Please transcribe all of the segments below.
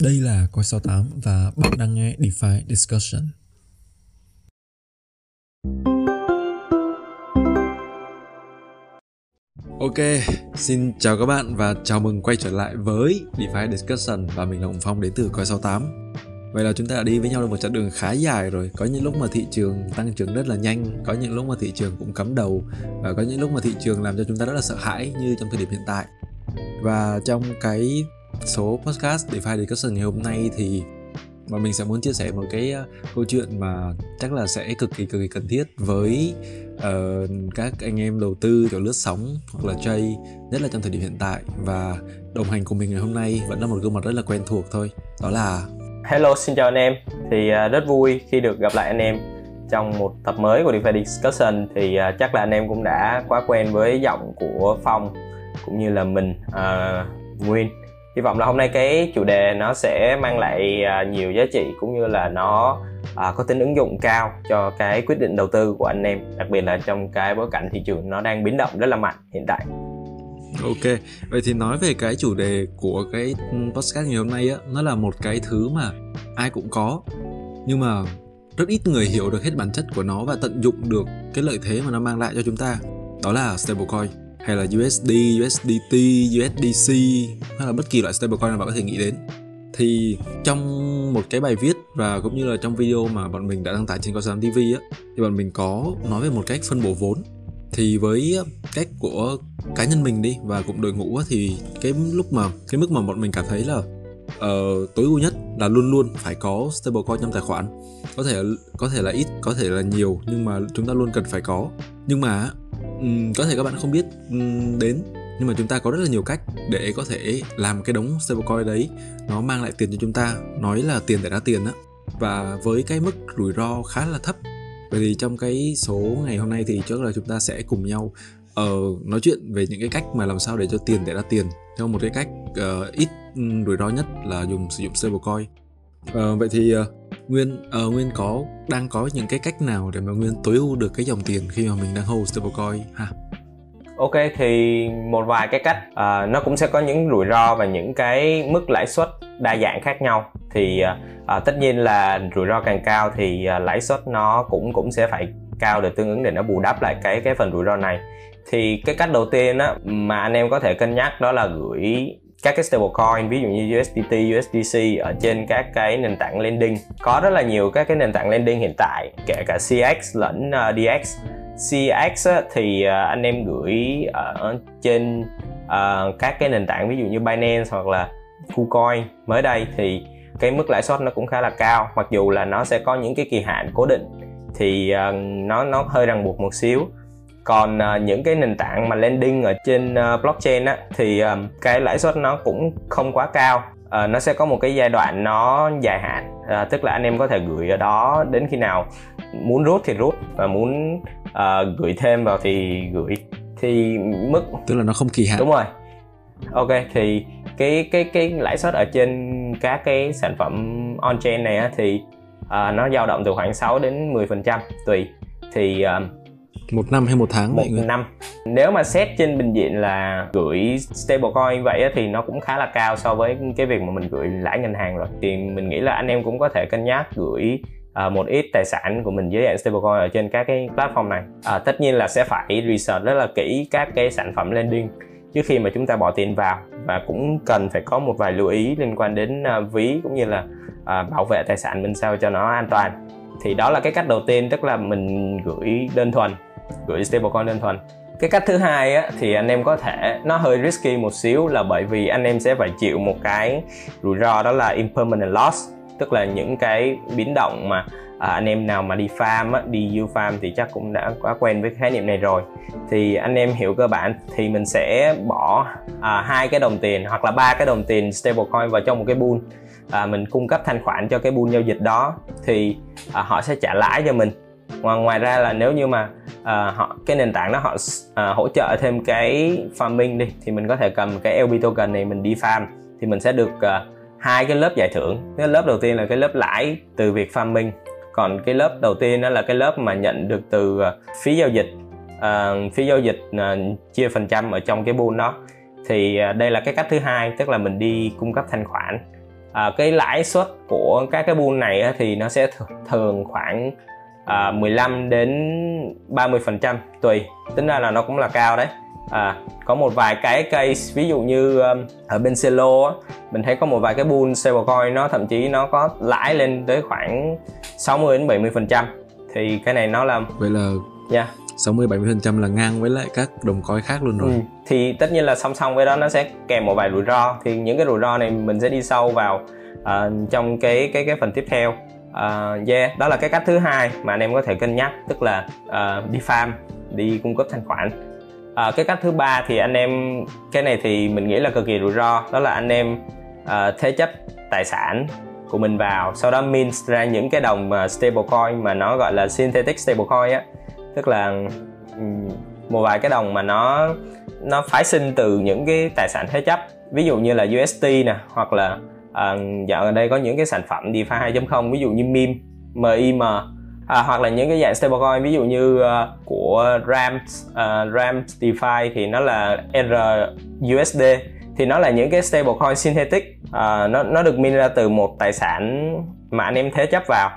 Đây là Coi 68 và bạn đang nghe DeFi Discussion. Ok, xin chào các bạn và chào mừng quay trở lại với DeFi Discussion và mình là Hồng Phong đến từ Coi 68. Vậy là chúng ta đã đi với nhau được một chặng đường khá dài rồi Có những lúc mà thị trường tăng trưởng rất là nhanh Có những lúc mà thị trường cũng cắm đầu Và có những lúc mà thị trường làm cho chúng ta rất là sợ hãi như trong thời điểm hiện tại Và trong cái số podcast DeFi Discussion ngày hôm nay thì mà mình sẽ muốn chia sẻ một cái ờ, câu chuyện mà chắc là sẽ cực kỳ cực kỳ cần thiết với uh, các anh em đầu tư kiểu lướt sóng hoặc là trade nhất là trong thời điểm hiện tại. Và đồng hành cùng mình ngày hôm nay vẫn là một gương mặt rất là quen thuộc thôi đó là Hello xin chào anh em. Thì uh, rất vui khi được gặp lại anh em trong một tập mới của DeFi Discussion. Thì uh, chắc là anh em cũng đã quá quen với giọng của Phong cũng như là mình uh, Nguyên hy vọng là hôm nay cái chủ đề nó sẽ mang lại à, nhiều giá trị cũng như là nó à, có tính ứng dụng cao cho cái quyết định đầu tư của anh em đặc biệt là trong cái bối cảnh thị trường nó đang biến động rất là mạnh hiện tại Ok, vậy thì nói về cái chủ đề của cái podcast ngày hôm nay á, nó là một cái thứ mà ai cũng có nhưng mà rất ít người hiểu được hết bản chất của nó và tận dụng được cái lợi thế mà nó mang lại cho chúng ta. Đó là stablecoin hay là USD, USDT, USDC hay là bất kỳ loại stablecoin nào bạn có thể nghĩ đến. Thì trong một cái bài viết và cũng như là trong video mà bọn mình đã đăng tải trên Coin TV á thì bọn mình có nói về một cách phân bổ vốn. Thì với cách của cá nhân mình đi và cũng đội ngũ thì cái lúc mà cái mức mà bọn mình cảm thấy là uh, tối ưu nhất là luôn luôn phải có stablecoin trong tài khoản. Có thể có thể là ít có thể là nhiều nhưng mà chúng ta luôn cần phải có. Nhưng mà um, có thể các bạn không biết um, đến. Nhưng mà chúng ta có rất là nhiều cách để có thể làm cái đống stablecoin đấy. Nó mang lại tiền cho chúng ta. Nói là tiền để ra tiền á. Và với cái mức rủi ro khá là thấp. Vậy thì trong cái số ngày hôm nay thì chắc là chúng ta sẽ cùng nhau uh, nói chuyện về những cái cách mà làm sao để cho tiền để ra tiền. Theo một cái cách uh, ít ừ, rủi ro nhất là dùng sử dụng stablecoin. Uh, vậy thì uh, Nguyên uh, Nguyên có đang có những cái cách nào để mà Nguyên tối ưu được cái dòng tiền khi mà mình đang hold stablecoin ha? Ok thì một vài cái cách uh, nó cũng sẽ có những rủi ro và những cái mức lãi suất đa dạng khác nhau thì uh, tất nhiên là rủi ro càng cao thì uh, lãi suất nó cũng cũng sẽ phải cao để tương ứng để nó bù đắp lại cái cái phần rủi ro này thì cái cách đầu tiên á mà anh em có thể cân nhắc đó là gửi các cái stablecoin ví dụ như USDT, USDC ở trên các cái nền tảng lending. Có rất là nhiều các cái nền tảng lending hiện tại kể cả CX lẫn ờ, uh, DX CX á, thì uh, anh em gửi ở trên uh, các cái nền tảng ví dụ như Binance hoặc là KuCoin. Mới đây thì cái mức lãi suất nó cũng khá là cao mặc dù là nó sẽ có những cái kỳ hạn cố định thì uh, nó nó hơi ràng buộc một xíu còn uh, những cái nền tảng mà lending ở trên uh, blockchain á thì um, cái lãi suất nó cũng không quá cao. Uh, nó sẽ có một cái giai đoạn nó dài hạn. Uh, tức là anh em có thể gửi ở đó đến khi nào muốn rút thì rút và muốn uh, gửi thêm vào thì gửi. Thì mức tức là nó không kỳ hạn. Đúng rồi. Ok thì cái cái cái lãi suất ở trên các cái sản phẩm on chain này á, thì uh, nó dao động từ khoảng 6 đến 10 phần trăm tùy. Thì uh, một năm hay một tháng một vậy năm. Nếu mà xét trên bình diện là gửi stablecoin vậy thì nó cũng khá là cao so với cái việc mà mình gửi lãi ngân hàng rồi. Thì mình nghĩ là anh em cũng có thể cân nhắc gửi uh, một ít tài sản của mình dưới dạng stablecoin ở trên các cái platform này. Uh, tất nhiên là sẽ phải research rất là kỹ các cái sản phẩm lending trước khi mà chúng ta bỏ tiền vào. Và cũng cần phải có một vài lưu ý liên quan đến uh, ví cũng như là uh, bảo vệ tài sản mình sao cho nó an toàn. Thì đó là cái cách đầu tiên tức là mình gửi đơn thuần gửi stablecoin đơn thuần. Cái cách thứ hai á, thì anh em có thể nó hơi risky một xíu là bởi vì anh em sẽ phải chịu một cái rủi ro đó là impermanent loss tức là những cái biến động mà à, anh em nào mà đi farm á, đi you farm thì chắc cũng đã quá quen với khái niệm này rồi. Thì anh em hiểu cơ bản thì mình sẽ bỏ à, hai cái đồng tiền hoặc là ba cái đồng tiền stablecoin vào trong một cái pool à, mình cung cấp thanh khoản cho cái pool giao dịch đó thì à, họ sẽ trả lãi cho mình ngoài ngoài ra là nếu như mà à, họ cái nền tảng đó họ à, hỗ trợ thêm cái farming đi thì mình có thể cầm cái lb token này mình đi farm thì mình sẽ được à, hai cái lớp giải thưởng. Cái lớp đầu tiên là cái lớp lãi từ việc farming còn cái lớp đầu tiên đó là cái lớp mà nhận được từ uh, phí giao dịch uh, phí giao dịch uh, chia phần trăm ở trong cái pool đó. Thì uh, đây là cái cách thứ hai tức là mình đi cung cấp thanh khoản. À, cái lãi suất của các cái pool này á, thì nó sẽ thường khoảng à, 15 đến 30 phần trăm tùy tính ra là nó cũng là cao đấy à, có một vài cái case ví dụ như um, ở bên Celo á, mình thấy có một vài cái pool stablecoin nó thậm chí nó có lãi lên tới khoảng 60 đến 70 phần trăm thì cái này nó là vậy là yeah. 60 70 phần trăm là ngang với lại các đồng coin khác luôn rồi. Ừ. Thì tất nhiên là song song với đó nó sẽ kèm một vài rủi ro. Thì những cái rủi ro này mình sẽ đi sâu vào uh, trong cái cái cái phần tiếp theo. Uh, yeah, đó là cái cách thứ hai mà anh em có thể cân nhắc, tức là uh, đi farm, đi cung cấp thanh khoản. Uh, cái cách thứ ba thì anh em cái này thì mình nghĩ là cực kỳ rủi ro, đó là anh em uh, thế chấp tài sản của mình vào, sau đó mint ra những cái đồng uh, stablecoin mà nó gọi là synthetic stablecoin á tức là một vài cái đồng mà nó nó phái sinh từ những cái tài sản thế chấp ví dụ như là UST nè hoặc là à, dạo gần đây có những cái sản phẩm DeFi 2.0 ví dụ như MIM MIM à, hoặc là những cái dạng stablecoin ví dụ như uh, của RAM uh, à, RAM DeFi thì nó là RUSD thì nó là những cái stablecoin synthetic. Uh, nó nó được min ra từ một tài sản mà anh em thế chấp vào.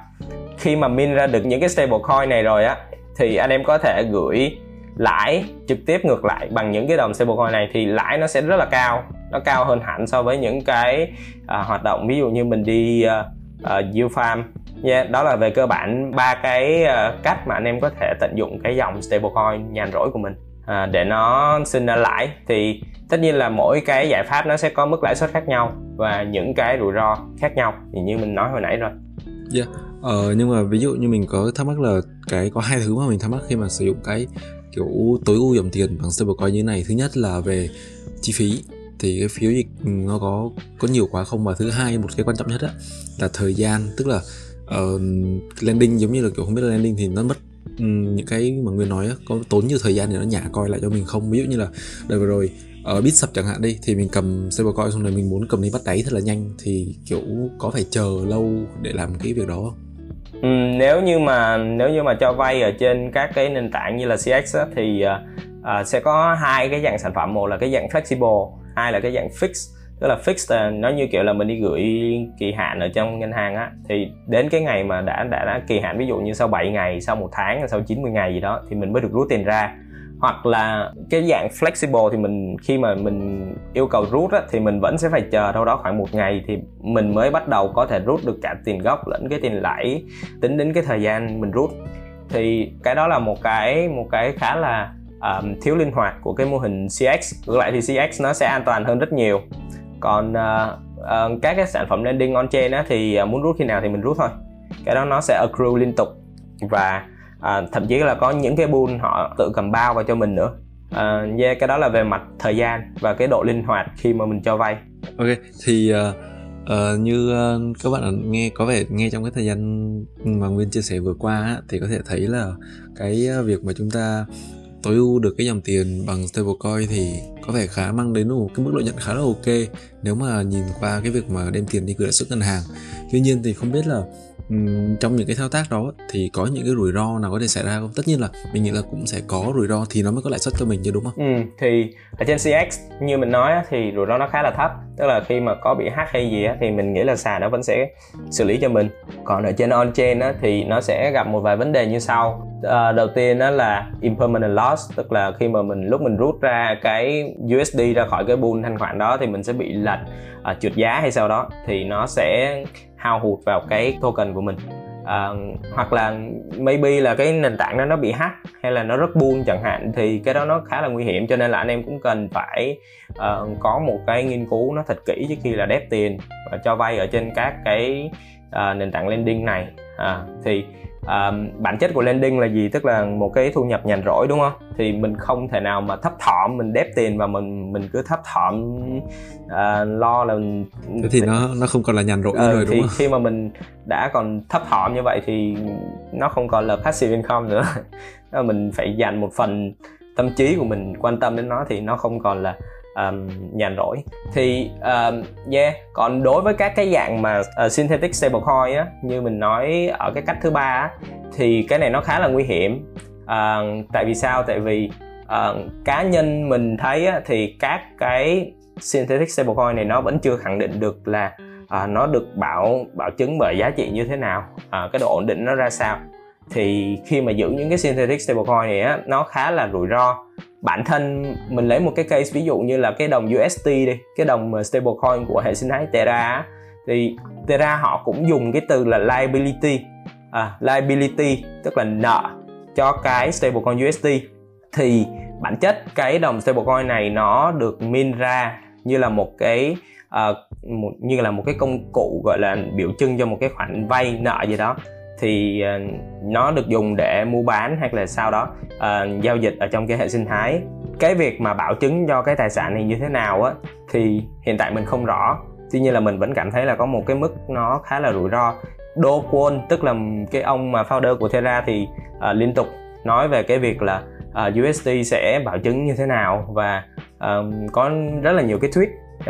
Khi mà min ra được những cái stablecoin này rồi á thì anh em có thể gửi lãi trực tiếp ngược lại bằng những cái đồng stablecoin này thì lãi nó sẽ rất là cao. Nó cao hơn hẳn so với những cái uh, hoạt động ví dụ như mình đi uh, uh, yield farm. Yeah, đó là về cơ bản ba cái uh, cách mà anh em có thể tận dụng cái dòng stablecoin nhàn rỗi của mình uh, để nó sinh ra lãi. Thì tất nhiên là mỗi cái giải pháp nó sẽ có mức lãi suất khác nhau và những cái rủi ro khác nhau thì như mình nói hồi nãy rồi. Yeah. ờ, nhưng mà ví dụ như mình có thắc mắc là cái có hai thứ mà mình thắc mắc khi mà sử dụng cái kiểu tối ưu dòng tiền bằng stablecoin như này. Thứ nhất là về chi phí. Thì cái phiếu dịch ừ, nó có có nhiều quá không? Và thứ hai một cái quan trọng nhất á là thời gian. Tức là ờ, uh, landing giống như là kiểu không biết là landing thì nó mất um, những cái mà nguyên nói á, có tốn nhiều thời gian để nó nhả coi lại cho mình không? Ví dụ như là đợt vừa rồi ở bit sập chẳng hạn đi thì mình cầm stablecoin xong rồi mình muốn cầm đi bắt đáy thật là nhanh. Thì kiểu có phải chờ lâu để làm cái việc đó không? Ừ, nếu như mà nếu như mà cho vay ở trên các cái nền tảng như là CX á, thì uh, sẽ có hai cái dạng sản phẩm. Một là cái dạng flexible hai là cái dạng fix tức là fix là ờ, nó như kiểu là mình đi gửi kỳ hạn ở trong ngân hàng á. Thì đến cái ngày mà đã đã, đã kỳ hạn ví dụ như sau 7 ngày sau một tháng sau 90 ngày gì đó thì mình mới được rút tiền ra hoặc là cái dạng flexible thì mình khi mà mình yêu cầu rút á, thì mình vẫn sẽ phải chờ đâu đó khoảng một ngày thì mình mới bắt đầu có thể rút được cả tiền gốc lẫn cái tiền lãi tính đến cái thời gian mình rút thì cái đó là một cái một cái khá là um, thiếu linh hoạt của cái mô hình CX ngược lại thì CX nó sẽ an toàn hơn rất nhiều. Còn uh, uh, các cái sản phẩm landing on chain á, thì uh, muốn rút khi nào thì mình rút thôi. Cái đó nó sẽ accrue liên tục và à, thậm chí là có những cái bull họ tự cầm bao vào cho mình nữa. À, yeah, cái đó là về mặt thời gian và cái độ linh hoạt khi mà mình cho vay. Ok thì uh, uh, như uh, các bạn nghe có vẻ nghe trong cái thời gian mà nguyên chia sẻ vừa qua thì có thể thấy là cái việc mà chúng ta tối ưu được cái dòng tiền bằng stablecoin thì có vẻ khá mang đến một cái mức lợi nhuận khá là ok nếu mà nhìn qua cái việc mà đem tiền đi gửi lãi suất ngân hàng. Tuy nhiên thì không biết là Ừ, trong những cái thao tác đó thì có những cái rủi ro nào có thể xảy ra không? Tất nhiên là mình nghĩ là cũng sẽ có rủi ro thì nó mới có lãi suất cho mình chứ đúng không? Ừ, thì ở trên CX như mình nói thì rủi ro nó khá là thấp. Tức là khi mà có bị hack hay gì thì mình nghĩ là sàn nó vẫn sẽ xử lý cho mình. Còn ở trên on chain thì nó sẽ gặp một vài vấn đề như sau. À, đầu tiên đó là impermanent loss tức là khi mà mình lúc mình rút ra cái USD ra khỏi cái pool thanh khoản đó thì mình sẽ bị lệch à, trượt giá hay sau đó thì nó sẽ hao hụt vào cái token của mình. À, hoặc là maybe là cái nền tảng đó nó bị hack hay là nó rất buông chẳng hạn thì cái đó nó khá là nguy hiểm cho nên là anh em cũng cần phải uh, có một cái nghiên cứu nó thật kỹ trước khi là đép tiền và cho vay ở trên các cái uh, nền tảng lending này. À, thì à, bản chất của lending là gì? Tức là một cái thu nhập nhàn rỗi đúng không? Thì mình không thể nào mà thấp thỏm mình đép tiền và mình mình cứ thấp thỏm à, lo là thế thì nó nó không còn là nhàn rỗi à, rồi thì đúng không? khi mà mình đã còn thấp thỏm như vậy thì nó không còn là passive income nữa. Mình phải dành một phần tâm trí của mình quan tâm đến nó thì nó không còn là um, nhàn rỗi. Thì um, yeah còn đối với các cái dạng mà uh, synthetic stablecoin á như mình nói ở cái cách thứ ba á, thì cái này nó khá là nguy hiểm. Uh, tại vì sao? Tại vì uh, cá nhân mình thấy á, thì các cái synthetic stablecoin này nó vẫn chưa khẳng định được là uh, nó được bảo bảo chứng bởi giá trị như thế nào uh, cái độ ổn định nó ra sao thì khi mà giữ những cái synthetic stablecoin này á nó khá là rủi ro. Bản thân mình lấy một cái case ví dụ như là cái đồng UST đi cái đồng stablecoin của hệ sinh thái Terra thì Terra họ cũng dùng cái từ là liability. À, liability tức là nợ cho cái stablecoin UST thì bản chất cái đồng stablecoin này nó được min ra như là một cái uh, một, như là một cái công cụ gọi là biểu trưng cho một cái khoản vay nợ gì đó thì ờ, nó được dùng để mua bán hay là sau đó uh, giao dịch ở trong cái hệ sinh thái. Cái việc mà bảo chứng cho cái tài sản này như thế nào á thì hiện tại mình không rõ. Tuy nhiên là mình vẫn cảm thấy là có một cái mức nó khá là rủi ro. Do Kwon tức là cái ông mà founder của Terra thì uh, liên tục nói về cái việc là uh, USD sẽ bảo chứng như thế nào và um, có rất là nhiều cái tweet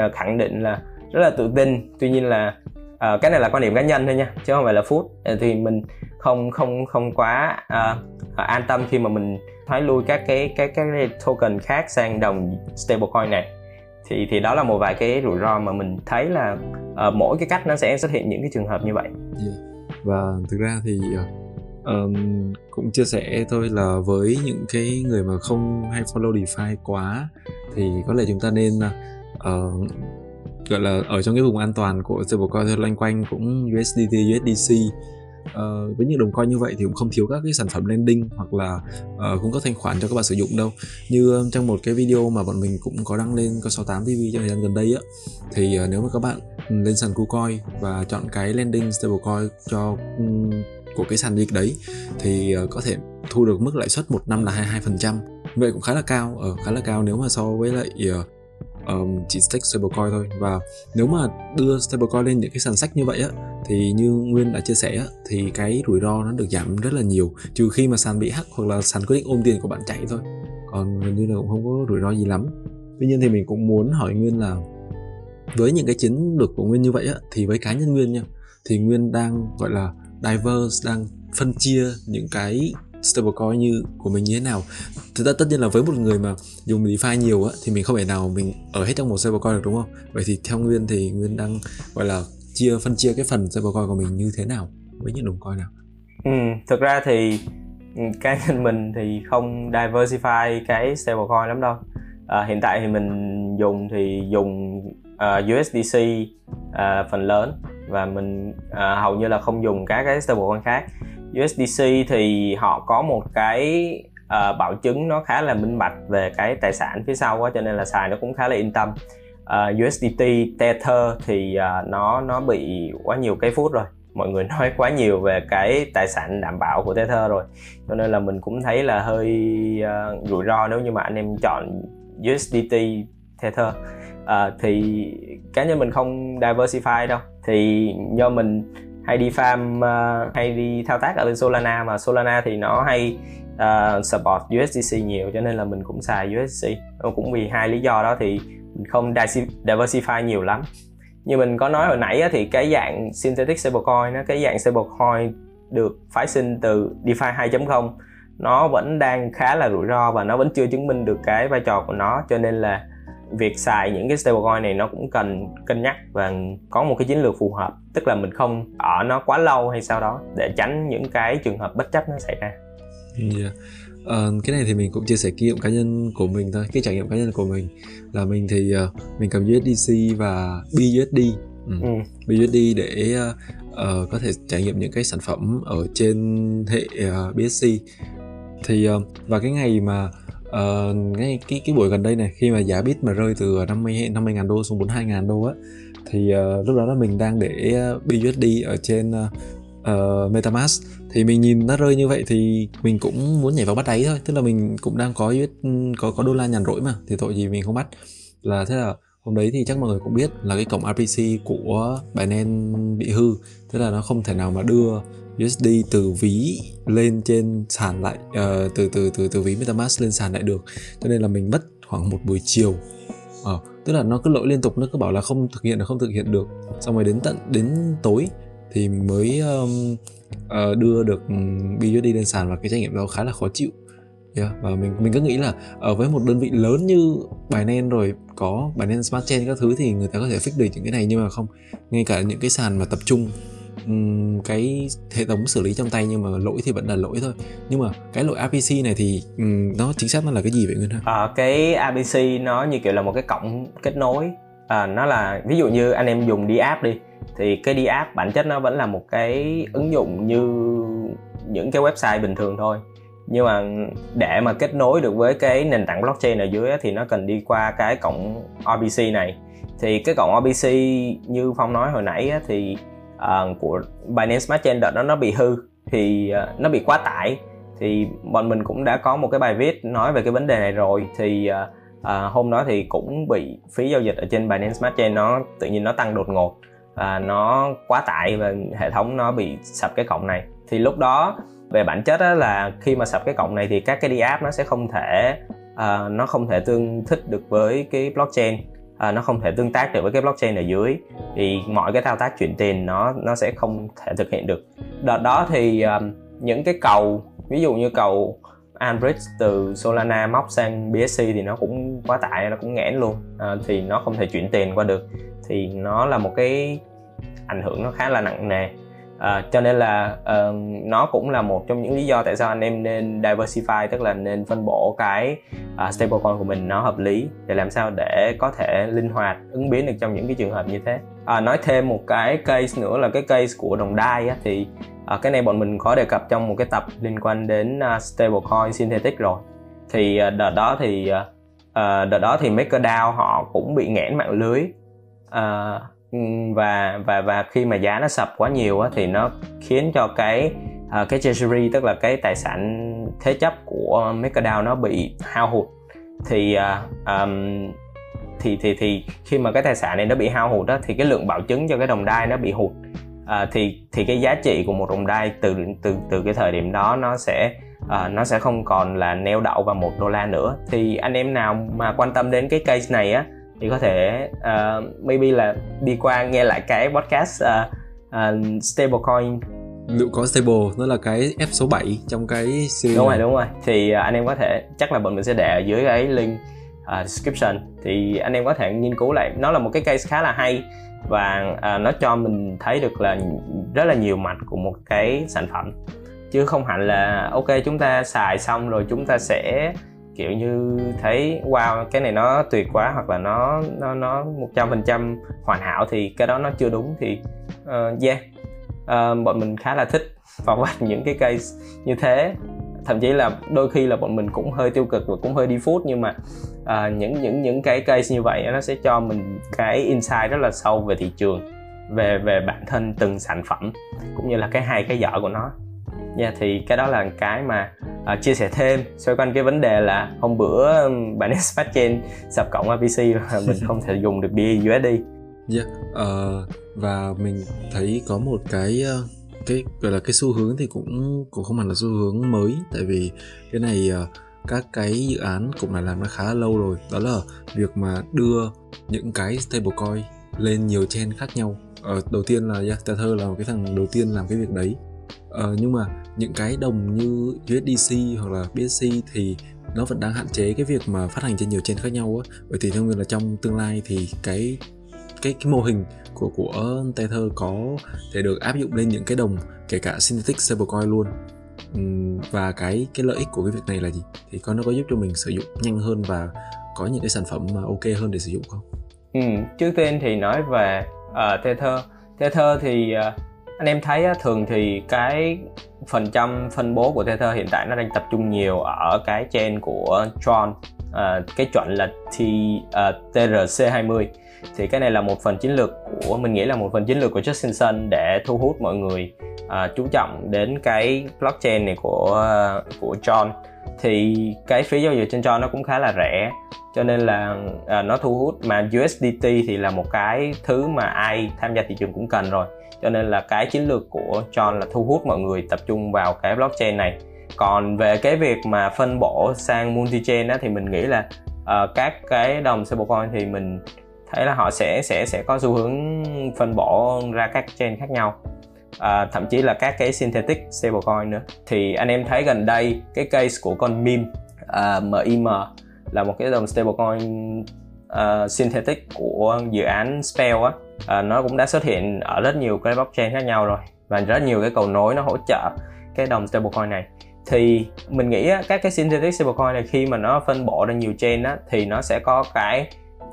uh, khẳng định là rất là tự tin. Tuy nhiên là à, cái này là quan điểm cá nhân thôi nha chứ không phải là food. Thì mình không không không quá uh, an tâm khi mà mình thoái lui các cái cái cái token khác sang đồng stablecoin này. Thì thì đó là một vài cái rủi ro mà mình thấy là uh, mỗi cái cách nó sẽ xuất hiện những cái trường hợp như vậy. Yeah. và thực ra thì um, cũng chia sẻ thôi là với những cái người mà không hay follow DeFi quá thì có lẽ chúng ta nên uh, gọi là ở trong cái vùng an toàn của stablecoin loanh quanh cũng USDT, USDC uh, ờ, với những đồng coin như vậy thì cũng không thiếu các cái sản phẩm lending hoặc là uh, cung cấp thanh khoản cho các bạn sử dụng đâu. Như trong một cái video mà bọn mình cũng có đăng lên có 68 TV trong thời gian gần đây á thì uh, nếu mà các bạn lên sàn KuCoin và chọn cái lending stablecoin cho um, của cái sàn dịch đấy thì uh, có thể thu được mức lãi suất một năm là 22% vậy cũng khá là cao ở uh, khá là cao nếu mà so với lại uh, um, chỉ stake stablecoin thôi. Và nếu mà đưa stablecoin lên những cái sàn sách như vậy á thì như nguyên đã chia sẻ á, thì cái rủi ro nó được giảm rất là nhiều trừ khi mà sàn bị hack hoặc là sàn quyết định ôm tiền của bạn chạy thôi. Còn gần như là cũng không có rủi ro gì lắm. Tuy nhiên thì mình cũng muốn hỏi nguyên là với những cái chiến lược của nguyên như vậy á thì với cá nhân nguyên nha thì nguyên đang gọi là diverse đang phân chia những cái stablecoin như của mình như thế nào? Thực ra tất nhiên là với một người mà dùng DeFi nhiều á thì mình không thể nào mình ở hết trong một stablecoin được đúng không? Vậy thì theo nguyên thì nguyên đang gọi là chia phân chia cái phần stablecoin của mình như thế nào? Với những đồng coin nào? Ừ, thực ra thì ừ, cá nhân mình thì không diversify cái stablecoin lắm đâu. À, hiện tại thì mình dùng thì dùng À, uh, USDC uh, à, phần lớn. Và mình uh, hầu như là không dùng các cái stablecoin khác. USDC thì họ có một cái uh, bảo chứng nó khá là minh bạch về cái tài sản phía sau á cho nên là xài nó cũng khá là yên tâm. Uh, USDT Tether thì uh, nó nó bị quá nhiều cái phút rồi. Mọi người nói quá nhiều về cái tài sản đảm bảo của Tether rồi. Cho nên là mình cũng thấy là hơi uh, rủi ro nếu như mà anh em chọn USDT Tether uh, à, thì cá nhân mình không diversify đâu. Thì do mình hay đi farm uh, hay đi thao tác ở bên Solana mà Solana thì nó hay uh, support USDC nhiều cho nên là mình cũng xài USDC cũng vì hai lý do đó thì mình không diversify nhiều lắm. Như mình có nói hồi nãy thì cái dạng synthetic stablecoin nó cái dạng stablecoin được phái sinh từ DeFi 2.0 nó vẫn đang khá là rủi ro và nó vẫn chưa chứng minh được cái vai trò của nó. Cho nên là việc xài những cái stablecoin này nó cũng cần cân nhắc và có một cái chiến lược phù hợp tức là mình không ở nó quá lâu hay sao đó để tránh những cái trường hợp bất chấp nó xảy ra yeah. Uh, cái này thì mình cũng chia sẻ kinh nghiệm cá nhân của mình thôi cái trải nghiệm cá nhân của mình là mình thì uh, mình cầm USDC và BUSD ừ. Ừ. BUSD để uh, uh, có thể trải nghiệm những cái sản phẩm ở trên hệ uh, BSC thì uh, và cái ngày mà uh, ngay cái cái buổi gần đây này khi mà giá bit mà rơi từ ờ, 50 50 ngàn đô xuống 42 ngàn đô á thì uh, lúc đó là mình đang để BUSD ở trên uh, MetaMask. Thì mình nhìn nó rơi như vậy thì mình cũng muốn nhảy vào bắt đáy thôi tức là mình cũng đang có ừ, có có đô la nhàn rỗi mà thì tội gì mình không bắt. Là thế là hôm đấy thì chắc mọi người cũng biết là cái cổng RPC của Binance bị hư tức là nó không thể nào mà đưa USD từ ví lên trên sàn lại uh, từ từ từ từ ví MetaMask lên sàn lại được. Cho nên là mình mất khoảng một buổi chiều. Uh, tức là nó cứ lỗi liên tục nó cứ bảo là không thực hiện được không thực hiện được. Xong rồi đến tận đến tối thì mình mới um, uh, đưa được BUSD lên sàn và cái trải nghiệm đó khá là khó chịu. Yeah, và mình mình cứ nghĩ là ở với một đơn vị lớn như Binance rồi có Binance Smart Chain các thứ thì người ta có thể fix được những cái này nhưng mà không. Ngay cả những cái sàn mà tập trung um, cái hệ thống xử lý trong tay nhưng mà lỗi thì vẫn là lỗi thôi. Nhưng mà cái lỗi APC này thì um, nó chính xác nó là cái gì vậy Nguyên ha? À, ờ, cái APC nó như kiểu là một cái cổng kết nối. À, nó là ví dụ như anh em dùng đi app đi thì cái đi app bản chất nó vẫn là một cái ứng dụng như những cái website bình thường thôi. Nhưng mà để mà kết nối được với cái nền tảng blockchain ở dưới thì nó cần đi qua cái cổng RPC này. Thì cái cổng RPC như phong nói hồi nãy thì uh, của Binance Smart Chain đợt đó nó bị hư thì uh, nó bị quá tải. Thì bọn mình cũng đã có một cái bài viết nói về cái vấn đề này rồi. Thì uh, uh, hôm đó thì cũng bị phí giao dịch ở trên Binance Smart Chain nó tự nhiên nó tăng đột ngột uh, nó quá tải và hệ thống nó bị sập cái cổng này. Thì lúc đó về bản chất á, là khi mà sập cái cổng này thì các cái đi app nó sẽ không thể uh, nó không thể tương thích được với cái blockchain à, nó không thể tương tác được với cái blockchain ở dưới. Thì mọi cái thao tác chuyển tiền nó nó sẽ không thể thực hiện được. Đợt đó thì um, những cái cầu ví dụ như cầu Ambridge từ Solana móc sang BSC thì nó cũng quá tải nó cũng nghẽn luôn. À, thì nó không thể chuyển tiền qua được. Thì nó là một cái ảnh hưởng nó khá là nặng nề à, cho nên là uh, nó cũng là một trong những lý do tại sao anh em nên diversify tức là nên phân bổ cái uh, stablecoin của mình nó hợp lý để làm sao để có thể linh hoạt ứng biến được trong những cái trường hợp như thế. À, nói thêm một cái case nữa là cái case của đồng đai á, thì uh, cái này bọn mình có đề cập trong một cái tập liên quan đến uh, stablecoin synthetic rồi. Thì uh, đợt đó thì uh, đợt đó thì MakerDAO họ cũng bị nghẽn mạng lưới. Uh, Ừ, và và và khi mà giá nó sập quá nhiều á, thì nó khiến cho cái uh, cái treasury tức là cái tài sản thế chấp của MakerDAO nó bị hao hụt. Thì uh, um, thì thì thì khi mà cái tài sản này nó bị hao hụt đó thì cái lượng bảo chứng cho cái đồng đai nó bị hụt. À, thì thì cái giá trị của một đồng đai từ từ từ cái thời điểm đó nó sẽ à, nó sẽ không còn là neo đậu vào một đô la nữa. Thì anh em nào mà quan tâm đến cái case này á thì có thể uh, maybe là đi qua nghe lại cái podcast uh, uh, stablecoin. Liệu có stable nó là cái F số 7 trong cái series đúng rồi đúng rồi. Thì uh, anh em có thể chắc là bọn mình sẽ để ở dưới cái link uh, description. Thì anh em có thể nghiên cứu lại. Nó là một cái case khá là hay và uh, nó cho mình thấy được là rất là nhiều mặt của một cái sản phẩm. Chứ không hẳn là ok chúng ta xài xong rồi chúng ta sẽ kiểu như thấy wow cái này nó tuyệt quá hoặc là nó nó nó một trăm phần trăm hoàn hảo thì cái đó nó chưa đúng thì uh, yeah. Uh, bọn mình khá là thích phỏng vấn những cái case như thế. Thậm chí là đôi khi là bọn mình cũng hơi tiêu cực và cũng hơi đi phút nhưng mà uh, những những những cái case như vậy nó sẽ cho mình cái insight rất là sâu về thị trường về về bản thân từng sản phẩm cũng như là cái hay cái dở của nó nha yeah, thì cái đó là cái mà uh, chia sẻ thêm xoay quanh cái vấn đề là hôm bữa bạn Smart Chain sập cổng APC và mình không thể dùng được BUSD. Yeah, uh, và mình thấy có một cái uh, cái gọi là cái xu hướng thì cũng cũng không hẳn là xu hướng mới tại vì cái này uh, các cái dự án cũng đã làm nó khá lâu rồi đó là việc mà đưa những cái stablecoin lên nhiều chain khác nhau ờ, đầu tiên là yeah, Tether là một cái thằng đầu tiên làm cái việc đấy ờ, nhưng mà những cái đồng như USDC hoặc là BSC thì nó vẫn đang hạn chế cái việc mà phát hành trên nhiều trên khác nhau á. Bởi thì theo nguyên là trong tương lai thì cái cái cái mô hình của của Tether có thể được áp dụng lên những cái đồng kể cả synthetic stablecoin luôn. Và cái cái lợi ích của cái việc này là gì? Thì có nó có giúp cho mình sử dụng nhanh hơn và có những cái sản phẩm mà ok hơn để sử dụng không? Ừ, trước tiên thì nói về uh, Tether. Tether thì uh, anh em thấy thường thì cái phần trăm phân bố của Tether hiện tại nó đang tập trung nhiều ở cái chain của Tron à, cái chuẩn là T, à, TRC20 thì cái này là một phần chiến lược của mình nghĩ là một phần chiến lược của Justin Sun để thu hút mọi người à, chú trọng đến cái blockchain này của uh, của Tron. Thì cái phí giao dịch trên Tron nó cũng khá là rẻ cho nên là à, nó thu hút. Mà USDT thì là một cái thứ mà ai tham gia thị trường cũng cần rồi cho nên là cái chiến lược của John là thu hút mọi người tập trung vào cái blockchain này. Còn về cái việc mà phân bổ sang multi chain á, thì mình nghĩ là uh, các cái đồng stablecoin thì mình thấy là họ sẽ sẽ sẽ có xu hướng phân bổ ra các chain khác nhau. À, thậm chí là các cái synthetic stablecoin nữa. Thì anh em thấy gần đây cái case của con MIM ờ, uh, MIM là một cái đồng stablecoin uh, synthetic của dự án Spell á à, nó cũng đã xuất hiện ở rất nhiều cái blockchain khác nhau rồi và rất nhiều cái cầu nối nó hỗ trợ cái đồng stablecoin này. Thì mình nghĩ á, các cái synthetic stablecoin này khi mà nó phân bổ ra nhiều chain á, thì nó sẽ có cái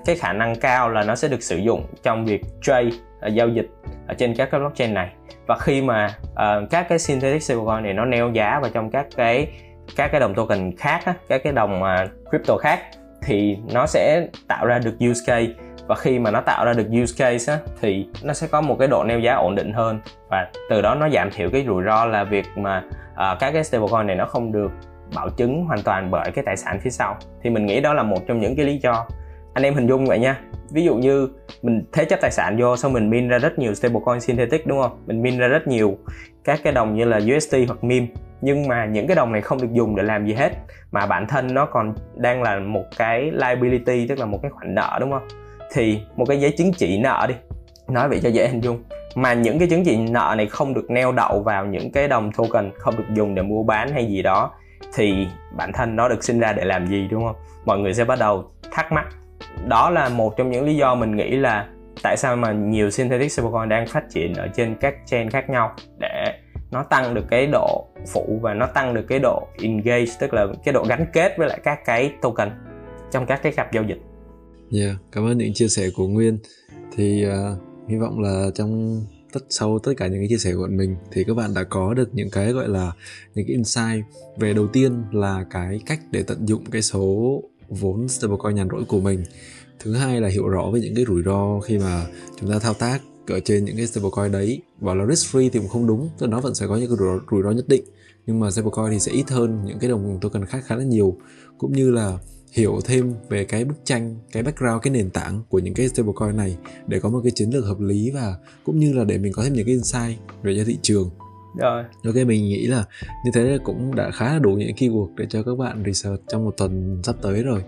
cái khả năng cao là nó sẽ được sử dụng trong việc trade uh, giao dịch ở trên các cái blockchain này. Và khi mà uh, các cái synthetic stablecoin này nó neo giá vào trong các cái các cái đồng token khác á, các cái đồng uh, crypto khác thì nó sẽ tạo ra được use case và khi mà nó tạo ra được use case á, thì nó sẽ có một cái độ neo giá ổn định hơn. Và từ đó nó giảm thiểu cái rủi ro là việc mà uh, các cái stablecoin này nó không được bảo chứng hoàn toàn bởi cái tài sản phía sau. Thì mình nghĩ đó là một trong những cái lý do. Anh em hình dung vậy nha. Ví dụ như mình thế chấp tài sản vô xong mình min ra rất nhiều stablecoin synthetic đúng không? Mình min ra rất nhiều các cái đồng như là USD hoặc MIM nhưng mà những cái đồng này không được dùng để làm gì hết. Mà bản thân nó còn đang là một cái liability tức là một cái khoản nợ đúng không? Thì một cái giấy chứng chỉ nợ đi. Nói vậy cho dễ hình dung. Mà những cái chứng chỉ nợ này không được neo đậu vào những cái đồng token không được dùng để mua bán hay gì đó, thì bản thân nó được sinh ra để làm gì, đúng không? Mọi người sẽ bắt đầu thắc mắc. Đó là một trong những lý do mình nghĩ là tại sao mà nhiều synthetic stablecoin đang phát triển ở trên các chain khác nhau để nó tăng được cái độ phụ và nó tăng được cái độ engage, tức là cái độ gắn kết với lại các cái token trong các cái cặp giao dịch. Yeah, cảm ơn những chia sẻ của Nguyên. Thì uh, hy vọng là trong tất sau tất cả những cái chia sẻ của mình thì các bạn đã có được những cái gọi là những cái insight về đầu tiên là cái cách để tận dụng cái số vốn stablecoin nhàn rỗi của mình. Thứ hai là hiểu rõ về những cái rủi ro khi mà chúng ta thao tác ở trên những cái stablecoin đấy. Bảo là risk free thì cũng không đúng tức nó vẫn sẽ có những cái rủi ro, rủi ro nhất định nhưng mà stablecoin thì sẽ ít hơn những cái đồng token khác khá là nhiều. Cũng như là hiểu thêm về cái bức tranh cái background cái nền tảng của những cái stablecoin này để có một cái chiến lược hợp lý và cũng như là để mình có thêm những cái insight về cho thị trường. Rồi. Ok mình nghĩ là như thế cũng đã khá là đủ những keyword để cho các bạn research trong một tuần sắp tới rồi.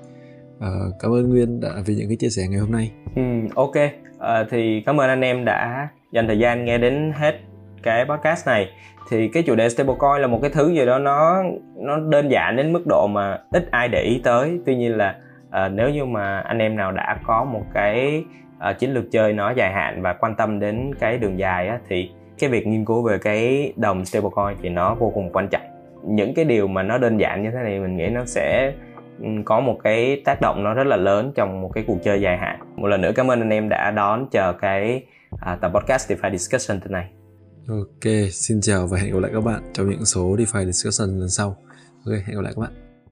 Uh, cảm ơn nguyên đã vì những cái chia sẻ ngày hôm nay. Ừ, ok. Uh, thì cảm ơn anh em đã dành thời gian nghe đến hết cái podcast này thì cái chủ đề stablecoin là một cái thứ gì đó nó nó đơn giản đến mức độ mà ít ai để ý tới. Tuy nhiên là uh, nếu như mà anh em nào đã có một cái uh, chiến lược chơi nó dài hạn và quan tâm đến cái đường dài á, thì cái việc nghiên cứu về cái đồng stablecoin thì nó vô cùng quan trọng. Những cái điều mà nó đơn giản như thế này mình nghĩ nó sẽ ừ, có một cái tác động nó rất là lớn trong một cái cuộc chơi dài hạn. Một lần nữa cảm ơn anh em đã đón chờ cái à, tập podcast DeFi Discussion tuần này. Ok, xin chào và hẹn gặp lại các bạn trong những số DeFi Discussion lần sau. Ok, hẹn gặp lại các bạn.